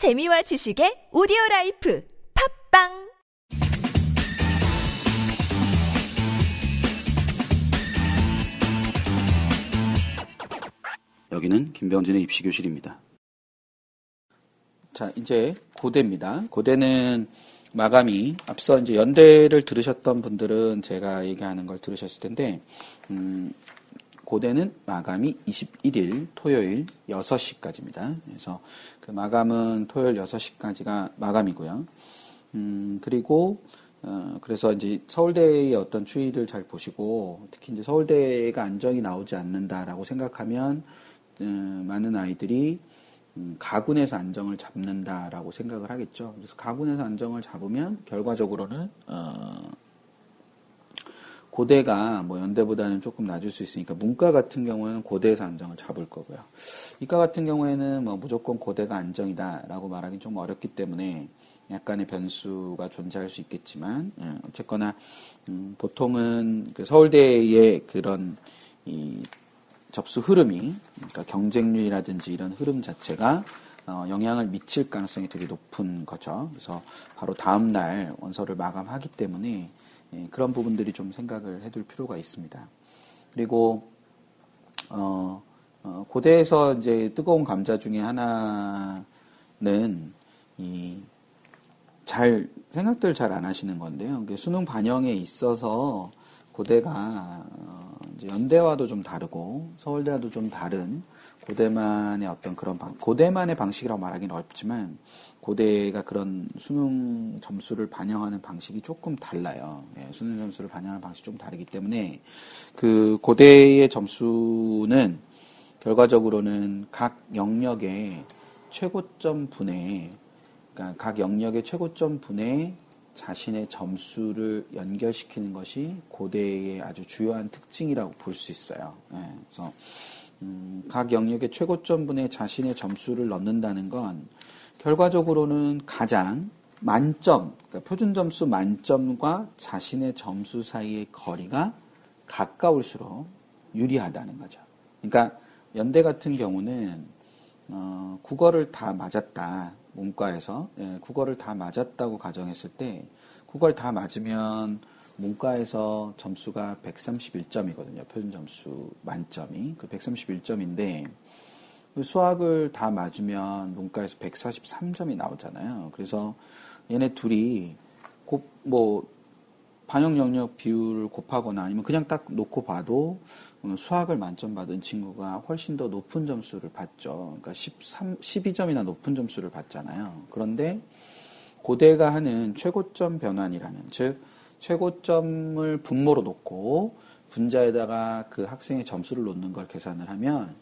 재미와 지식의 오디오 라이프 팝빵 여기는 김병진의 입시 교실입니다. 자, 이제 고대입니다. 고대는 마감이 앞서 이제 연대를 들으셨던 분들은 제가 얘기하는 걸 들으셨을 텐데 음, 고대는 마감이 21일 토요일 6시까지입니다. 그래서 그 마감은 토요일 6시까지가 마감이고요. 음, 그리고 어, 그래서 이제 서울대의 어떤 추이를 잘 보시고 특히 이제 서울대가 안정이 나오지 않는다라고 생각하면 음, 많은 아이들이 음, 가군에서 안정을 잡는다라고 생각을 하겠죠. 그래서 가군에서 안정을 잡으면 결과적으로는 어, 고대가 뭐 연대보다는 조금 낮을 수 있으니까 문과 같은 경우에는 고대에서 안정을 잡을 거고요. 이과 같은 경우에는 뭐 무조건 고대가 안정이다라고 말하기 좀 어렵기 때문에 약간의 변수가 존재할 수 있겠지만 예, 어쨌거나 음, 보통은 그 서울대의 그런 이 접수 흐름이 그러니까 경쟁률이라든지 이런 흐름 자체가 어, 영향을 미칠 가능성이 되게 높은 거죠. 그래서 바로 다음 날 원서를 마감하기 때문에 예, 그런 부분들이 좀 생각을 해둘 필요가 있습니다. 그리고 어, 어, 고대에서 이제 뜨거운 감자 중에 하나는 이 잘 생각들 잘 안 하시는 건데요. 수능 반영에 있어서 고대가 어, 연대와도 좀 다르고 서울대와도 좀 다른 고대만의 어떤 그런 방, 고대만의 방식이라고 말하기는 어렵지만 고대가 그런 수능 점수를 반영하는 방식이 조금 달라요. 예, 수능 점수를 반영하는 방식이 좀 다르기 때문에 그 고대의 점수는 결과적으로는 각 영역의 최고점 분에 그러니까 각 영역의 최고점 분에 자신의 점수를 연결시키는 것이 고대의 아주 주요한 특징이라고 볼 수 있어요. 예, 그래서 음, 각 영역의 최고점 분에 자신의 점수를 넣는다는 건 결과적으로는 가장 만점, 그러니까 표준 점수 만점과 자신의 점수 사이의 거리가 가까울수록 유리하다는 거죠. 그러니까 연대 같은 경우는 어, 국어를 다 맞았다. 문과에서 예, 국어를 다 맞았다고 가정했을 때 국어를 다 맞으면 문과에서 점수가 131점이거든요. 표준 점수 만점이 그 131점인데 수학을 다 맞으면 문과에서 143점이 나오잖아요. 그래서 얘네 둘이 뭐 반영 영역 비율을 곱하거나 아니면 그냥 딱 놓고 봐도 수학을 만점 받은 친구가 훨씬 더 높은 점수를 받죠. 그러니까 13, 12점이나 높은 점수를 받잖아요. 그런데 고대가 하는 최고점 변환이라는 즉 최고점을 분모로 놓고 분자에다가 그 학생의 점수를 놓는 걸 계산을 하면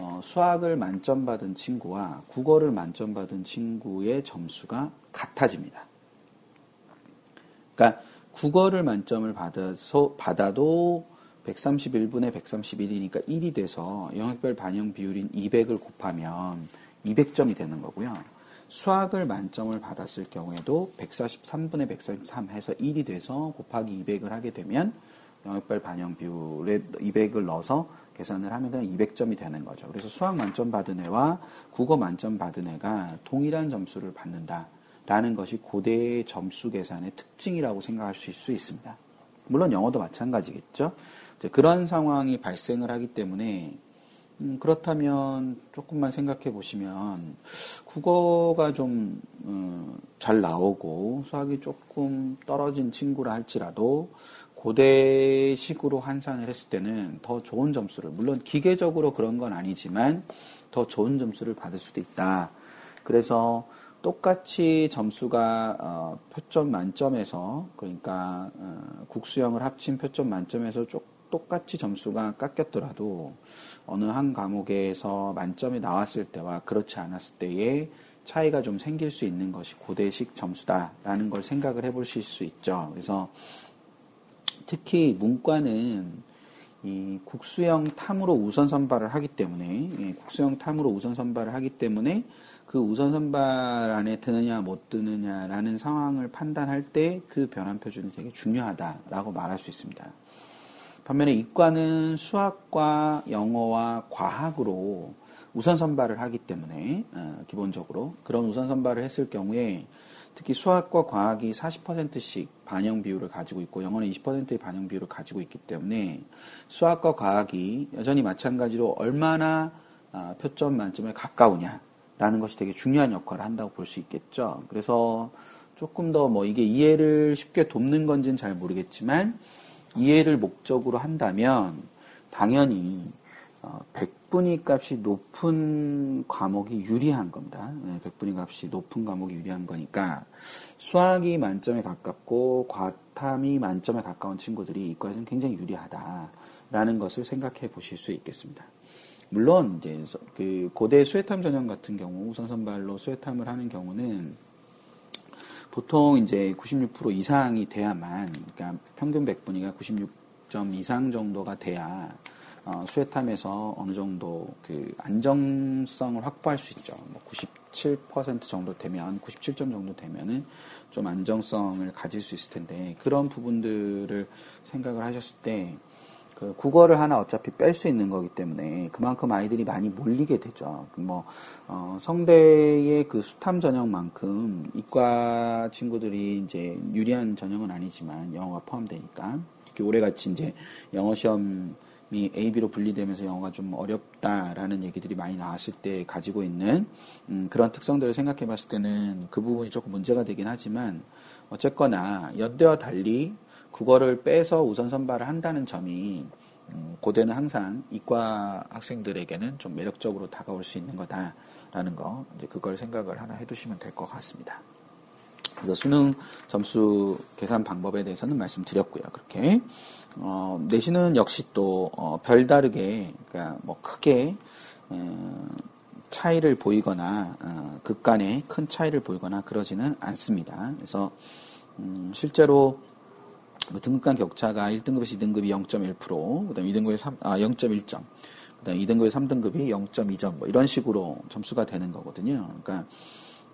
어, 수학을 만점 받은 친구와 국어를 만점 받은 친구의 점수가 같아집니다. 그러니까 국어를 만점을 받아서 받아도 131분의 131이니까 1이 돼서 영역별 반영 비율인 200을 곱하면 200점이 되는 거고요. 수학을 만점을 받았을 경우에도 143분의 143 해서 1이 돼서 곱하기 200을 하게 되면 영역별 반영 비율에 200을 넣어서 계산을 하면 그냥 200점이 되는 거죠. 그래서 수학 만점 받은 애와 국어 만점 받은 애가 동일한 점수를 받는다. 라는 것이 고대의 점수 계산의 특징이라고 생각할 수 있습니다. 물론 영어도 마찬가지겠죠. 그런 상황이 발생을 하기 때문에 음, 그렇다면 조금만 생각해 보시면 국어가 좀잘 어, 나오고 수학이 조금 떨어진 친구라 할지라도 고대식으로 환산을 했을 때는 더 좋은 점수를 물론 기계적으로 그런 건 아니지만 더 좋은 점수를 받을 수도 있다. 그래서 똑같이 점수가 어, 표점 만점에서 그러니까 어, 국수형을 합친 표점 만점에서 쪽, 똑같이 점수가 깎였더라도 어느 한 과목에서 만점이 나왔을 때와 그렇지 않았을 때의 차이가 좀 생길 수 있는 것이 고대식 점수다라는 걸 생각을 해보실 수 있죠. 그래서 특히 문과는 이 국수형 탐으로 우선 선발을 하기 때문에 예, 국수형 탐으로 우선 선발을 하기 때문에 그 우선 선발 안에 드느냐 못 드느냐라는 상황을 판단할 때 그 변환 표준이 되게 중요하다라고 말할 수 있습니다. 반면에 이과는 수학과 영어와 과학으로 우선 선발을 하기 때문에 어, 기본적으로 그런 우선 선발을 했을 경우에 특히 수학과 과학이 40%씩 반영 비율을 가지고 있고 영어는 20%의 반영 비율을 가지고 있기 때문에 수학과 과학이 여전히 마찬가지로 얼마나 아, 표점 만점에 가까우냐 라는 것이 되게 중요한 역할을 한다고 볼 수 있겠죠. 그래서 조금 더 뭐 이게 이해를 쉽게 돕는 건지는 잘 모르겠지만 이해를 목적으로 한다면 당연히 어, 백분위 값이 높은 과목이 유리한 겁니다. 네, 백분위 값이 높은 과목이 유리한 거니까 수학이 만점에 가깝고 과탐이 만점에 가까운 친구들이 이과에서는 굉장히 유리하다라는 것을 생각해 보실 수 있겠습니다. 물론 이제 그 고대 수해탐 전형 같은 경우 우선 선발로 수해탐을 하는 경우는 보통 이제 96% 이상이 돼야만 그러니까 평균 백분위가 96점 이상 정도가 돼야 어, 수해탐에서 어느 정도 그 안정성을 확보할 수 있죠. 뭐 97% 정도 되면, 97점 정도 되면은 좀 안정성을 가질 수 있을 텐데, 그런 부분들을 생각을 하셨을 때, 그 국어를 하나 어차피 뺄 수 있는 거기 때문에 그만큼 아이들이 많이 몰리게 되죠. 뭐 어, 성대의 그 수탐 전형만큼 이과 친구들이 이제 유리한 전형은 아니지만 영어가 포함되니까 특히 올해같이 이제 영어 시험 이 A, B로 분리되면서 영어가 좀 어렵다라는 얘기들이 많이 나왔을 때 가지고 있는 음, 그런 특성들을 생각해 봤을 때는 그 부분이 조금 문제가 되긴 하지만 어쨌거나 연대와 달리 국어를 빼서 우선 선발을 한다는 점이 음, 고대는 항상 이과 학생들에게는 좀 매력적으로 다가올 수 있는 거다라는 거 이제 그걸 생각을 하나 해두시면 될 것 같습니다. 그래서 수능 점수 계산 방법에 대해서는 말씀드렸고요. 그렇게 어, 내신은 역시 또 어, 별다르게 그러니까 뭐 크게 어, 차이를 보이거나 어, 극간의 큰 차이를 보이거나 그러지는 않습니다. 그래서 음, 실제로 뭐 등급 간 격차가 1등급에서 2등급이 0.1%, 그다음 2등급에 3, 아 0.1점, 그다음 2등급에 3등급이 0.2점 뭐 이런 식으로 점수가 되는 거거든요. 그러니까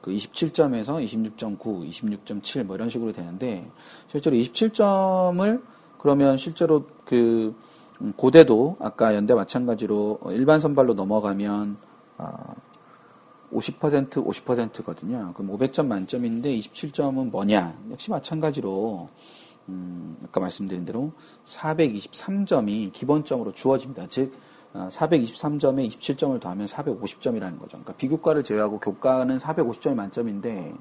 그 27점에서 26.9, 26.7 뭐 이런 식으로 되는데 실제로 27점을 그러면 실제로 그 음, 고대도 아까 연대 마찬가지로 일반 선발로 넘어가면 50% 50%거든요. 그럼 500점 만점인데 27점은 뭐냐? 역시 마찬가지로 음, 아까 말씀드린 대로 423점이 기본점으로 주어집니다. 즉 423점에 어, 27점을 더하면 450점이라는 거죠. 그러니까 비교과를 제외하고 교과는 450점이 만점인데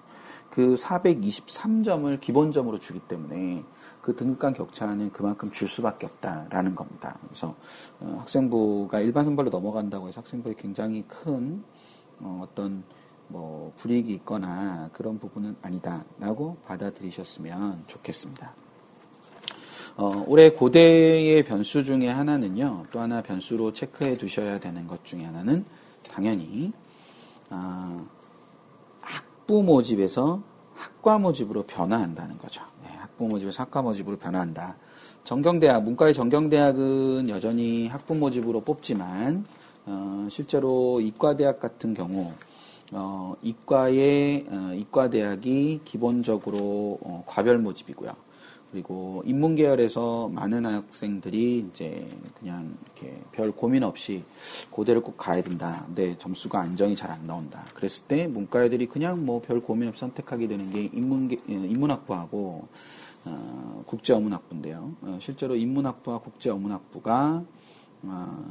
그 423점을 기본점으로 주기 때문에 그 등급간 격차는 그만큼 줄 수밖에 없다라는 겁니다. 그래서 어, 학생부가 일반 선발로 넘어간다고 해서 학생부에 굉장히 큰 어, 어떤 뭐 불이익이 있거나 그런 부분은 아니다라고 받아들이셨으면 좋겠습니다. 어, 올해 고대의 변수 중에 하나는요, 또 하나 변수로 체크해 두셔야 되는 것 중에 하나는 당연히, 어, 학부 모집에서 학과 모집으로 변화한다는 거죠. 네, 학부 모집에서 학과 모집으로 변화한다. 정경대학, 문과의 정경대학은 여전히 학부 모집으로 뽑지만, 어, 실제로 이과대학 같은 경우, 어, 이과의, 어, 이과대학이 기본적으로 어, 과별 모집이고요. 그리고 인문계열에서 많은 학생들이 이제 그냥 이렇게 별 고민 없이 고대를 꼭 가야 된다. 근데 점수가 안정이 잘 안 나온다. 그랬을 때 문과 애들이 그냥 뭐 별 고민 없이 선택하게 되는 게 인문계, 예, 인문학부하고 어, 국제어문학부인데요. 어, 실제로 인문학부와 국제어문학부가 어,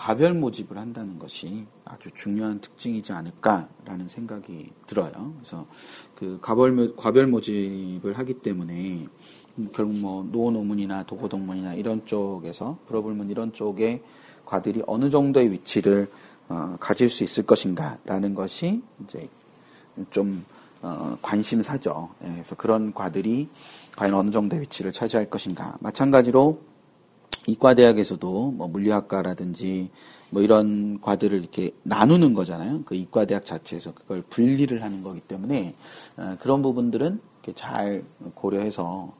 과별 모집을 한다는 것이 아주 중요한 특징이지 않을까라는 생각이 들어요. 그래서 그 과별, 과별 모집을 하기 때문에 결국 뭐 노노문이나 도고동문이나 이런 쪽에서 불어불문 이런 쪽에 과들이 어느 정도의 위치를 어, 가질 수 있을 것인가라는 것이 이제 좀 어, 관심사죠. 예, 그래서 그런 과들이 과연 어느 정도의 위치를 차지할 것인가. 마찬가지로 이과대학에서도 뭐 물리학과라든지 뭐 이런 과들을 이렇게 나누는 거잖아요. 그 이과대학 자체에서 그걸 분리를 하는 거기 때문에 어, 그런 부분들은 잘 고려해서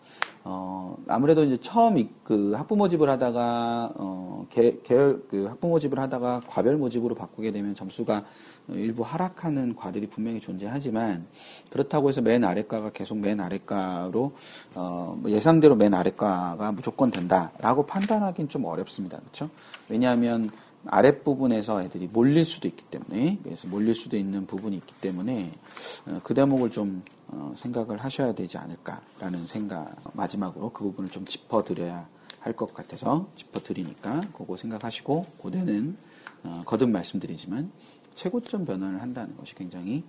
어, 아무래도 이제 처음 그 학부 모 집을 하다가, 어, 계, 계열, 그 학부 모 집을 하다가 과별 모집으로 바꾸게 되면 점수가 일부 하락하는 과들이 분명히 존재하지만, 그렇다고 해서 맨 아래과가 계속 맨 아래과로, 어, 뭐 예상대로 맨 아래과가 무조건 된다라고 판단하기는 좀 어렵습니다. 그렇죠? 왜냐하면, 아랫부분에서 애들이 몰릴 수도 있기 때문에 그래서 몰릴 수도 있는 부분이 있기 때문에 어, 그 대목을 좀 어, 생각을 하셔야 되지 않을까라는 생각 마지막으로 그 부분을 좀 짚어드려야 할 것 같아서 짚어드리니까 그거 생각하시고 고대는 어, 거듭 말씀드리지만 최고점 변환을 한다는 것이 굉장히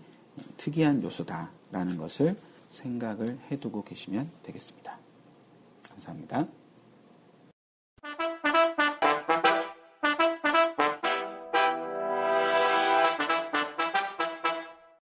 특이한 요소다라는 것을 생각을 해두고 계시면 되겠습니다. 감사합니다.